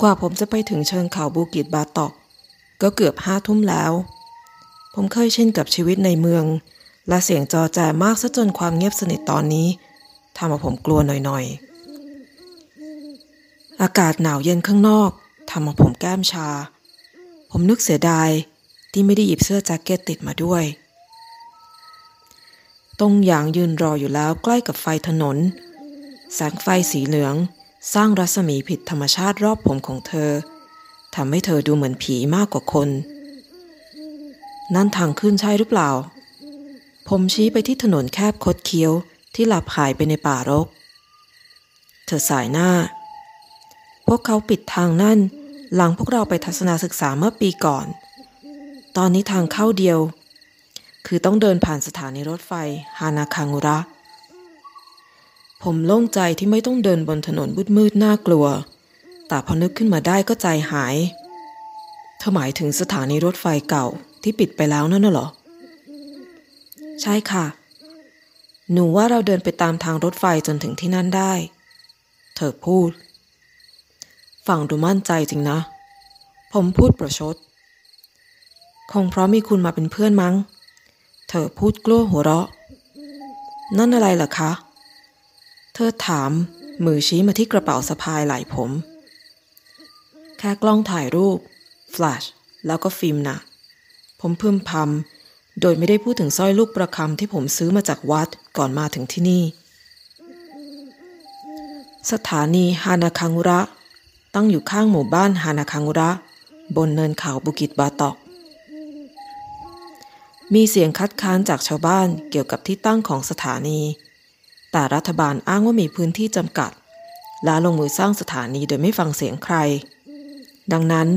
กว่าผมจะไปถึงเชิงเขาบูกิตบาตอก ก็เกือบห้าทุ่มแล้ว ผมเคยชินกับชีวิตในเมือง และเสียงจอแจมากซะจนความเงียบสนิทตอนนี้ทำให้ผมกลัวหน่อยๆ อากาศหนาวเย็นข้างนอกทำให้ผมแก้มชา ผมนึกเสียดายที่ไม่ได้หยิบเสื้อแจ็คเก็ตติดมาด้วยตรงอย่างยืนรออยู่แล้วใกล้กับไฟถนน แสงไฟสีเหลือง สร้างรัศมีผิดธรรมชาติรอบผมของเธอทำให้เธอดูเหมือนผีมากกว่าคน นั่นทางขึ้นใช่หรือเปล่า ผมชี้ไปที่ถนนแคบคดเคี้ยวที่หลับหายไปในป่ารก เธอสายหน้า พวกเขาปิดทางนั่น หลังพวกเราไปทัศนศึกษาเมื่อปีก่อน ตอนนี้ทางเข้าเดียว คือต้องเดินผ่านสถานีรถไฟฮานาคางูระ ผมโล่งใจที่ไม่ต้องเดินบนถนนมืดๆน่ากลัว แต่พอนึกขึ้นมาได้ก็ใจหายเธอหมายถึงสถานีรถไฟเก่าที่ปิดไปแล้วนั่นน่ะเหรอ ใช่ค่ะ หนูว่าเราเดินไปตามทางรถไฟจนถึงที่นั่นได้ เธอพูด ฟังดูมั่นใจจริงนะ ผมพูดประชด คงเพราะมีคุณมาเป็นเพื่อนมั้ง เธอพูดกลัวหัวเราะ นั่นอะไรล่ะคะ เธอถาม มือชี้มาที่กระเป๋าสะพายไหล่ผม แค่กล้องถ่ายรูปแฟลชแล้วก็ฟิล์มนะผมพึมพำโดยไม่ได้พูดถึงสร้อยลูกประคำที่ผมซื้อมาจากวัดก่อนมาถึงที่นี่ สถานีฮานาคังุระ ตั้งอยู่ข้างหมู่บ้านฮานาคังุระ บนเนินเขาบุกิตบาตอก มีเสียงคัดค้านจากชาวบ้านเกี่ยวกับที่ตั้งของสถานี แต่รัฐบาลอ้างว่ามีพื้นที่จำกัด และลงมือสร้างสถานีโดยไม่ฟังเสียงใคร ดังนั้น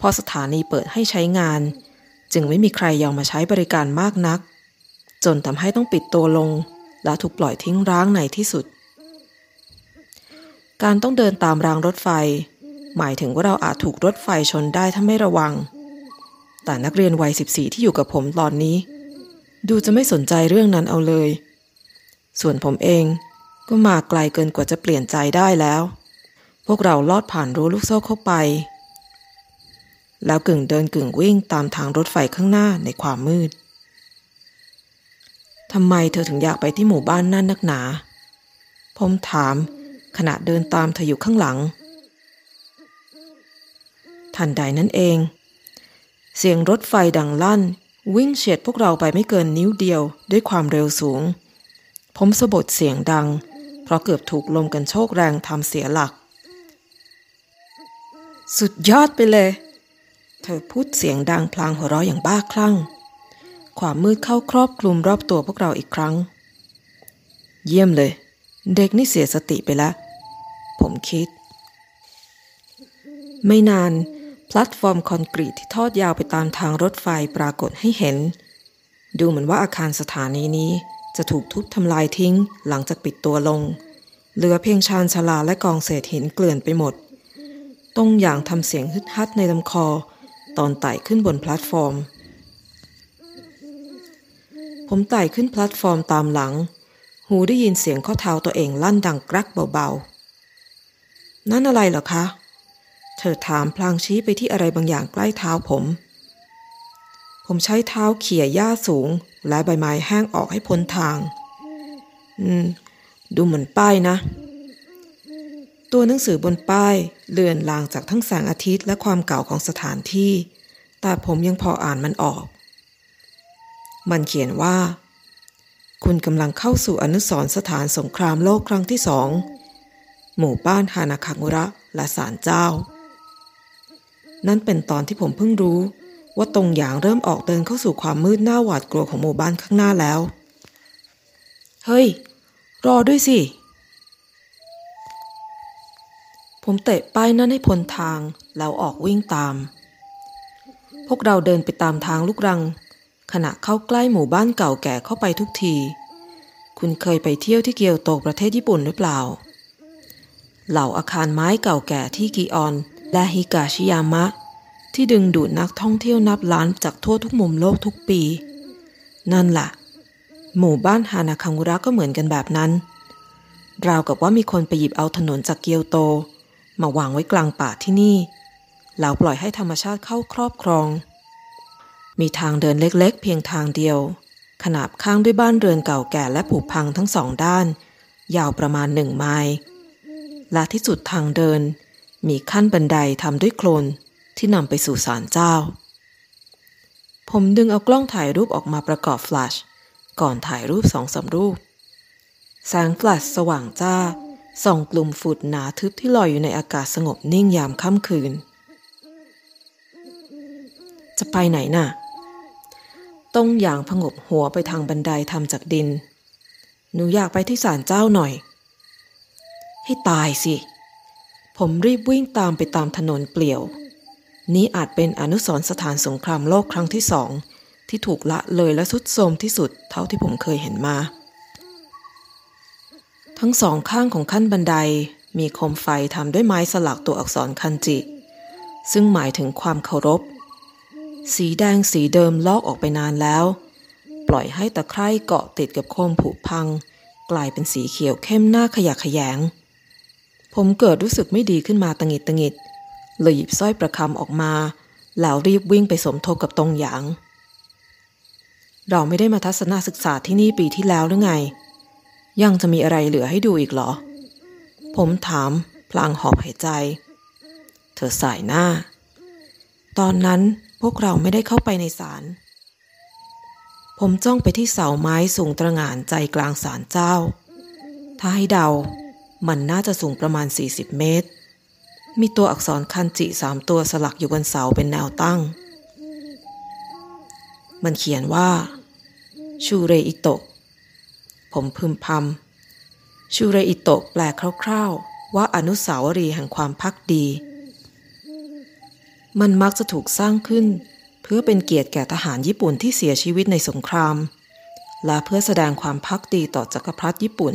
พอสถานีเปิดให้ใช้งาน จึงไม่มีใครยอมมาใช้บริการมากนัก จนทำให้ต้องปิดตัวลง และถูกปล่อยทิ้งร้างในที่สุด การต้องเดินตามรางรถไฟ หมายถึงว่าเราอาจถูกรถไฟชนได้ถ้าไม่ระวัง แต่นักเรียนวัย 14 ที่อยู่กับผมตอนนี้ ดูจะไม่สนใจเรื่องนั้นเอาเลย ส่วนผมเองก็มาไกลเกินกว่าจะเปลี่ยนใจได้แล้ว พวกเราลอดผ่านรั้วลูกโซ่เข้าไป แล้วกึ่งเดินกึ่งวิ่งตามทางรถไฟข้างหน้าในความมืดทำไมเธอถึงอยากไปที่หมู่บ้านนั่นนักหนา ผมถามขณะเดินตามเธออยู่ข้างหลัง ทันใดนั้นเอง เสียงรถไฟดังลั่น วิ่งเฉียดพวกเราไปไม่เกินนิ้วเดียวด้วยความเร็วสูง ผมสะบดเสียงดัง เพราะเกือบถูกลมกันโชกแรงทำเสียหลัก สุดยอดไปเลย เธอพูดเสียงดังพลางหัวเราะอย่างบ้าคลั่ง ความมืดเข้าครอบคลุมรอบตัวพวกเราอีกครั้ง เยี่ยมเลย เด็กนี่เสียสติไปแล้ว ผมคิด ไม่นานแพลตฟอร์มคอนกรีตที่ทอดยาวไปตามทางรถไฟปรากฏให้เห็น ดูเหมือนว่าอาคารสถานีนี้ จะถูกทุบทำลายทิ้งหลังจากปิดตัวลง เหลือเพียงชานชาลาและกองเศษหินเกลื่อนไปหมด ตรงอย่างทำเสียงฮึดฮัดในลำคอ ตอนไต่ขึ้นบนแพลตฟอร์ม ผมไต่ขึ้นแพลตฟอร์มตามหลัง หูได้ยินเสียงข้อเท้าตัวเองลั่นดังกรักเบาๆ นั่นอะไรเหรอคะ เธอถามพลางชี้ไปที่อะไรบางอย่างใกล้เท้าผม ผมใช้เท้าเขี่ยหญ้าสูง และใบไม้แห้งออกให้พ้นทาง อืม ดูเหมือนป้ายนะ ตัวหนังสือบนป้ายเลือนลางจากทั้งแสงอาทิตย์และความเก่าของสถานที่ แต่ผมยังพออ่านมันออก มันเขียนว่า คุณกำลังเข้าสู่อนุสรสถานสงครามโลกครั้งที่สอง หมู่บ้านฮานาคามุระและศาลเจ้า นั่นเป็นตอนที่ผมเพิ่งรู้ ว่าตรงหยางเริ่มออกเดินเข้าสู่ความมืดหน้าหวาดกลัวของหมู่บ้านข้างหน้าแล้ว เฮ้ย รอด้วยสิ ผมเตะป้ายนั้นให้พ้นทาง แล้วออกวิ่งตาม พวกเราเดินไปตามทางลูกรัง ขณะเข้าใกล้หมู่บ้านเก่าแก่เข้าไปทุกที คุณเคยไปเที่ยวที่เกียวโตประเทศญี่ปุ่นหรือเปล่า เหล่าอาคารไม้เก่าแก่ที่กิออน และฮิกาชิยามะ ที่ดึงดูดนักท่องเที่ยวนับล้านจากทั่วทุกมุมโลกทุกปี นั่นล่ะ หมู่บ้านฮานาคังุระก็เหมือนกันแบบนั้น ราวกับว่ามีคนไปหยิบเอาถนนจากเกียวโต มาวางไว้กลางป่าที่นี่แล้วปล่อยให้ธรรมชาติเข้าครอบครอง มีทางเดินเล็กๆ เพียงทางเดียว ขนาบข้างด้วยบ้านเรือนเก่าแก่และผุพังทั้งสองด้าน ยาวประมาณหนึ่งไมล์และที่สุดทางเดิน มีขั้นบันไดทำด้วยโคลน ที่นำไปสู่ศาลเจ้า ผมดึงเอากล้องถ่ายรูปออกมาประกอบแฟลชก่อนถ่ายรูปสองสารูป แสงแฟลชสว่างจ้า ส่องกลุ่มฝุ่นหนาทึบที่ลอยอยู่ในอากาศสงบนิ่งยามค่ำคืน จะไปไหนน่ะ ต้องอย่างผงบหัวไปทางบันไดทำจากดิน หนูอยากไปที่ศาลเจ้าหน่อย ให้ตายสิ ผมรีบวิ่งตามไปตามถนนเปลี่ยว นี้อาจเป็นอนุสรณ์สถานสงครามโลกครั้งที่สองที่ถูกละเลยและสุดโทรมที่สุดเท่าที่ผมเคยเห็นมา ทั้งสองข้างของขั้นบันไดมีโคมไฟทำด้วยไม้สลักตัวอักษรคันจิ ซึ่งหมายถึงความเคารพ สีแดงสีเดิมลอกออกไปนานแล้ว ปล่อยให้ตะไคร่เกาะติดกับโคมผุพัง กลายเป็นสีเขียวเข้มหน้าขยะขยง ผมเกิดรู้สึกไม่ดีขึ้นมาตังิดตังิด เลยหยิบสร้อยประคำออกมา แล้วรีบวิ่งไปสมทบกับตรงหยาง เราไม่ได้มาทัศนศึกษาที่นี่ปีที่แล้วหรือไง ยังจะมีอะไรเหลือให้ดูอีกเหรอ ผมถามพลางหอบหายใจ เธอสายหน้า ตอนนั้นพวกเราไม่ได้เข้าไปในศาลผมจ้องไปที่เสาไม้สูงตระหง่านใจกลางศาลเจ้า ถ้าให้เดา มันน่าจะสูงประมาณ 40 เมตร มีตัวอักษรคันจิสามตัวสลักอยู่บนเสาเป็นแนวตั้ง มันเขียนว่า ชูเรอิโตะ ผมพึมพำ ชูเรอิโตะแปลคร่าวๆ ว่าอนุสาวรีย์แห่งความพักดี มันมักจะถูกสร้างขึ้น เพื่อเป็นเกียรติแก่ทหารญี่ปุ่นที่เสียชีวิตในสงคราม และเพื่อแสดงความพักดีต่อจักรพรรดิญี่ปุ่น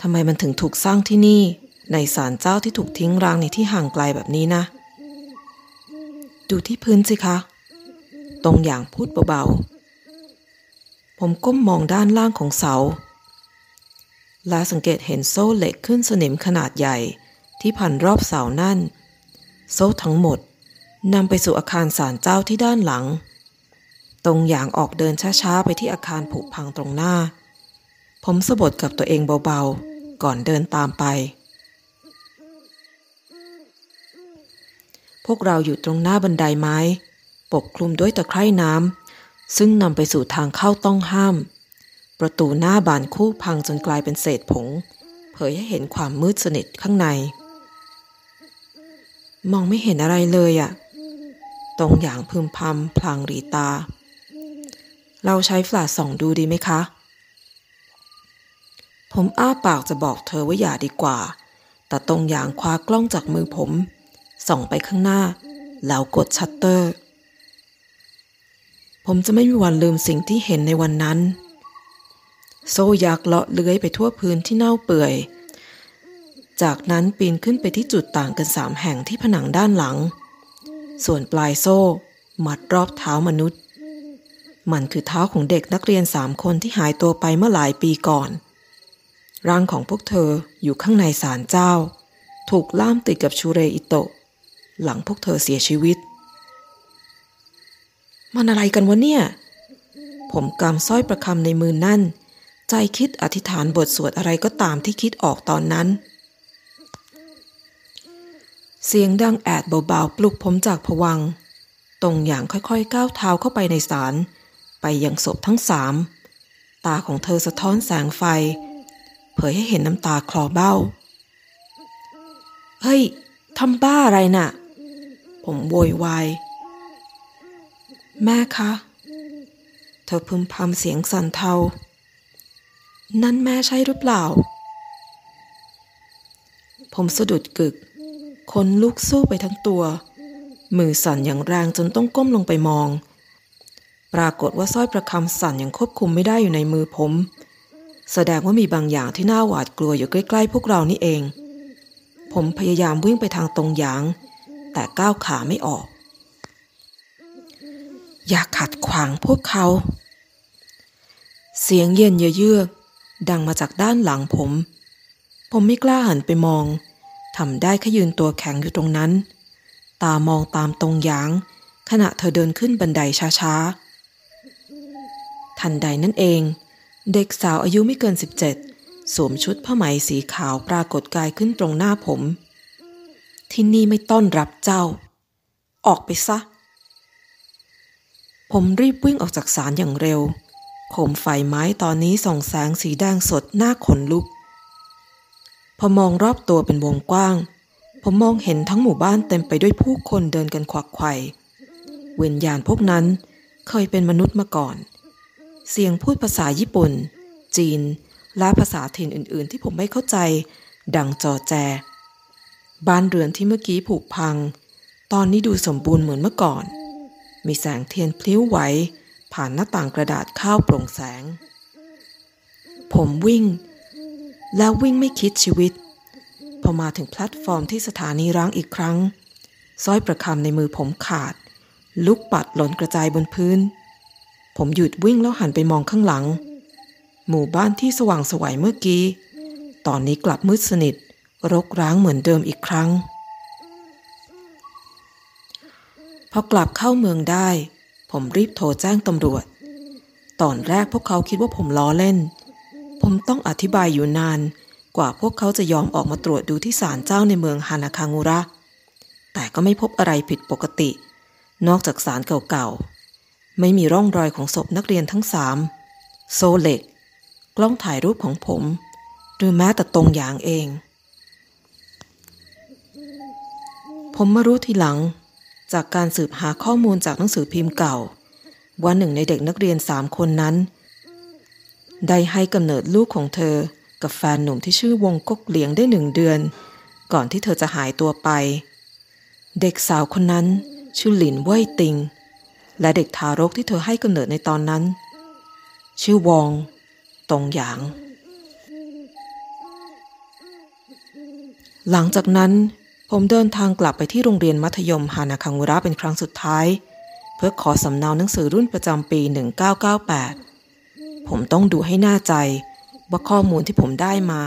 ทำไมมันถึงถูกสร้างที่นี่ ในศาลเจ้าที่ถูกทิ้งร้างในที่ห่างไกลแบบนี้นะ ดูที่พื้นสิคะ ตรงอย่างพูดเบาๆ ผมก้มมองด้านล่างของเสา และสังเกตเห็นโซ่เหล็กขึ้นสนิมขนาดใหญ่ที่พันรอบเสานั่น โซ่ทั้งหมดนำไปสู่อาคารศาลเจ้าที่ด้านหลัง ตรงอย่างออกเดินช้าๆไปที่อาคารผุพังตรงหน้า ผมสะบดกับตัวเองเบาๆ ก่อนเดินตามไป พวกเราอยู่ตรงหน้าบันไดไม้ ปกคลุมด้วยตะไคร่น้ำซึ่งนำไปสู่ทางเข้าต้องห้าม ประตูหน้าบานคู่พังจนกลายเป็นเศษผง เผยให้เห็นความมืดสนิทข้างใน มองไม่เห็นอะไรเลยอะค่ะ ตรงอย่างพึมพำพลางหรี่ตา เราใช้แฟลชส่องดูดีไหมคะ ผมอ้าปากจะบอกเธอว่าอย่าดีกว่า แต่ตรงอย่างคว้ากล้องจากมือผม ส่องไปข้างหน้า แล้วกดชัตเตอร์ ผมจะไม่มีวันลืมสิ่งที่เห็นในวันนั้น โซ่ยักษ์เลาะเลื้อยไปทั่วพื้นที่เน่าเปื่อย จากนั้นปีนขึ้นไปที่จุดต่างกันสามแห่งที่ผนังด้านหลัง ส่วนปลายโซ่มัดรอบเท้ามนุษย์ มันคือเท้าของเด็กนักเรียนสามคนที่หายตัวไปเมื่อหลายปีก่อนร่างของพวกเธออยู่ข้างในศาลเจ้า ถูกล่ามติดกับชูเรอิโตะ หลังพวกเธอเสียชีวิต มันอะไรกันวะเนี่ย ผมกำสร้อยประคำในมือนั่น ใจคิดอธิษฐานบทสวดอะไรก็ตามที่คิดออกตอนนั้น เสียงดังแอดเบาๆปลุกผมจากผวัง ตรงอย่างค่อยๆก้าวเท้าเข้าไปในศาลไปยังศพทั้งสาม ตาของเธอสะท้อนแสงไฟ เผยให้เห็นน้ำตาคลอเบ้า เฮ้ยทำบ้าอะไรนะ่ะ ผมโวยวาย แม่คะ เธอพึมพำเสียงสั่นเทา นั่นแม่ใช่หรือเปล่า ผมสะดุดกึก คนลุกสู้ไปทั้งตัว มือสั่นอย่างแรงจนต้องก้มลงไปมอง ปรากฏว่าสร้อยประคำสั่นอย่างควบคุมไม่ได้อยู่ในมือผม แสดงว่ามีบางอย่างที่น่าหวาดกลัวอยู่ใกล้ๆพวกเรานี่เองผมพยายามวิ่งไปทางตรงหยาง แต่ก้าวขาไม่ออก อย่าขัดขวางพวกเขา เสียงเย็นเยือกดังมาจากด้านหลังผม ผมไม่กล้าหันไปมองทำได้แค่ยืนตัวแข็งอยู่ตรงนั้น ตามองตามตรงยาง ขณะเธอเดินขึ้นบันไดช้าๆ ทันใดนั่นเอง เด็กสาวอายุไม่เกิน 17 สวมชุดผ้าไหมสีขาวปรากฏกายขึ้นตรงหน้าผม ที่นี่ไม่ต้อนรับเจ้า ออกไปซะ ผมรีบวิ่งออกจากศาลอย่างเร็วโคมไฟไม้ตอนนี้ส่องแสงสีแดงสดหน้าขนลุก พอมองรอบตัวเป็นวงกว้าง ผมมองเห็นทั้งหมู่บ้านเต็มไปด้วยผู้คนเดินกันควักไขว่วิญญาณพวกนั้นเคยเป็นมนุษย์มาก่อน เสียงพูดภาษาญี่ปุ่น จีน และภาษาถิ่นอื่น ๆ ที่ผมไม่เข้าใจ ดังจอแจ บ้านเรือนที่เมื่อกี้ผุพัง ตอนนี้ดูสมบูรณ์เหมือนเมื่อก่อน มีแสงเทียนพลิ้วไหว ผ่านหน้าต่างกระดาษข้าวโปร่งแสง ผมวิ่ง แล้ววิ่งไม่คิดชีวิต พอมาถึงแพลตฟอร์มที่สถานีร้างอีกครั้งสร้อยประคำในมือผมขาด ลุกปัดหล่นกระจายบนพื้น ผมหยุดวิ่งแล้วหันไปมองข้างหลัง หมู่บ้านที่สว่างสวัยเมื่อกี้ ตอนนี้กลับมืดสนิท รกร้างเหมือนเดิมอีกครั้ง พอกลับเข้าเมืองได้ ผมรีบโทรแจ้งตำรวจ ตอนแรกพวกเขาคิดว่าผมล้อเล่น ผมต้องอธิบายอยู่นานกว่าพวกเขาจะยอมออกมาตรวจดูที่ศาลเจ้าในเมืองฮานาคางูระ แต่ก็ไม่พบอะไรผิดปกติ นอกจากศาลเก่าๆ ไม่มีร่องรอยของศพนักเรียนทั้งสามโซเล็ก กล้องถ่ายรูปของผม หรือแม้แต่ตรงอย่างเอง ผมมารู้ทีหลัง จากการสืบหาข้อมูลจากหนังสือพิมพ์เก่า ว่าหนึ่งในเด็กนักเรียนสามคนนั้น ได้ให้กำเนิดลูกของเธอ กับแฟนหนุ่มที่ชื่อวงกกเหลียงได้หนึ่งเดือน ก่อนที่เธอจะหายตัวไป เด็กสาวคนนั้น ชื่อหลินเว่ยติง และเด็กทารกที่เธอให้กำเนิดในตอนนั้น ชื่อวอง ตงหยาง หลังจากนั้น ผมเดินทางกลับไปที่โรงเรียนมัธยมฮานาคังุระเป็นครั้งสุดท้าย เพื่อขอสำเนาหนังสือรุ่นประจำปี 1998 ผมต้องดูให้แน่ใจ ว่าข้อมูลที่ผมได้มา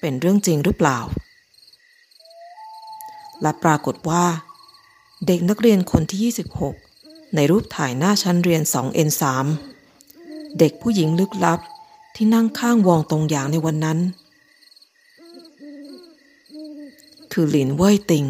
เป็นเรื่องจริงหรือเปล่า และปรากฏว่า เด็กนักเรียนคนที่ 26 ในรูปถ่ายหน้าชั้นเรียน 2N3 เด็กผู้หญิงลึกลับที่นั่งข้างวองตรงอย่างในวันนั้น คือหลินเว่ยติง